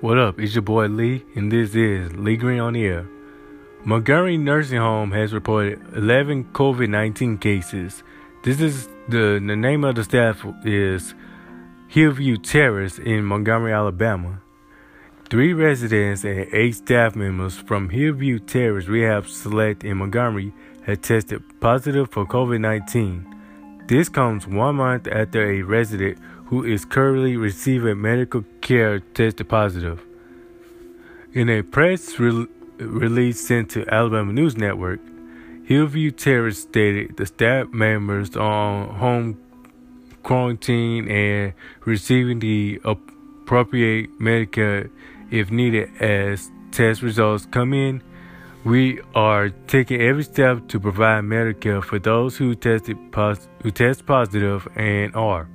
What up? It's your boy Lee, and this is Lee Green on the Air. Montgomery Nursing Home has reported 11 COVID 19 cases. This is the, the name of the staff is Hillview Terrace in Montgomery, Alabama. Three residents and eight staff members from Hillview Terrace Rehab Select in Montgomery had tested positive for COVID 19. This comes one month after a resident who is currently receiving medical care tested positive. In a press re- release sent to Alabama News Network, Hillview Terrace stated the staff members on home quarantine and receiving the appropriate medical if needed as test results come in. We are taking every step to provide medical for those who tested pos- who test positive and are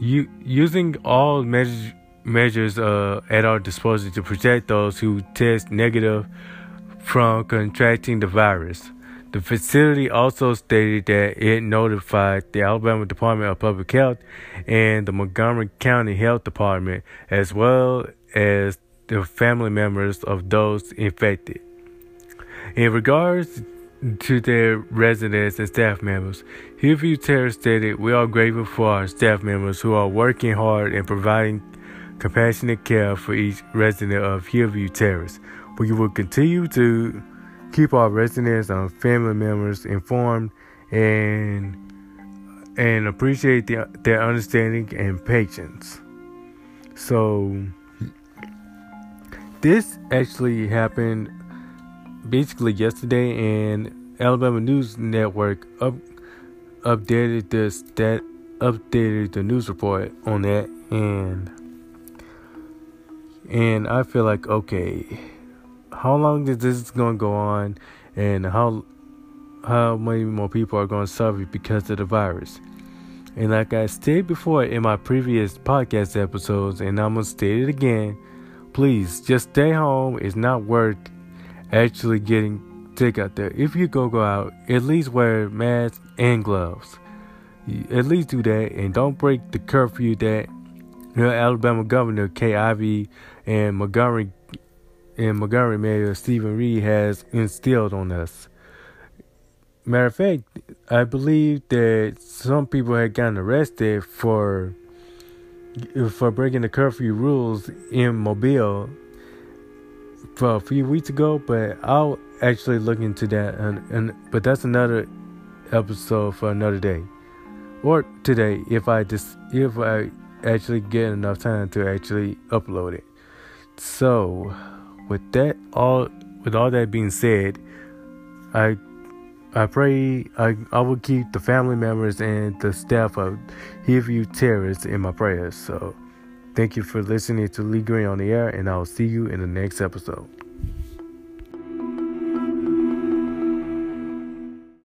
using all measures, measures uh, at our disposal to protect those who test negative from contracting the virus. The facility also stated that it notified the Alabama Department of Public Health and the Montgomery County Health Department, as well as the family members of those infected. In regards to their residents and staff members. Hillview Terrace stated, We are grateful for our staff members who are working hard and providing compassionate care for each resident of Hillview Terrace. We will continue to keep our residents and family members informed and and appreciate the, their understanding and patience. So this actually happened basically yesterday, and Alabama News Network up updated this that updated the news report on that, and and I feel like okay, how long is this going to go on, and how how many more people are going to suffer because of the virus? And like I stated before in my previous podcast episodes, and I'm gonna state it again, please just stay home. It's not worth actually getting sick out there. If you go go out, at least wear masks and gloves. At least do that and don't break the curfew that Alabama Governor Kay Ivey and Montgomery and Montgomery Mayor Steven Reed has instilled on us. Matter of fact, I believe that some people had gotten arrested for for breaking the curfew rules in Mobile for a few weeks ago, but I'll actually look into that. And, and but that's another episode for another day, or today if I just if I actually get enough time to actually upload it. So, with that all with all that being said, I I pray I, I will keep the family members and the staff of Hillview Terrace in my prayers. So. Thank you for listening to Lee Green on the air, and I'll see you in the next episode.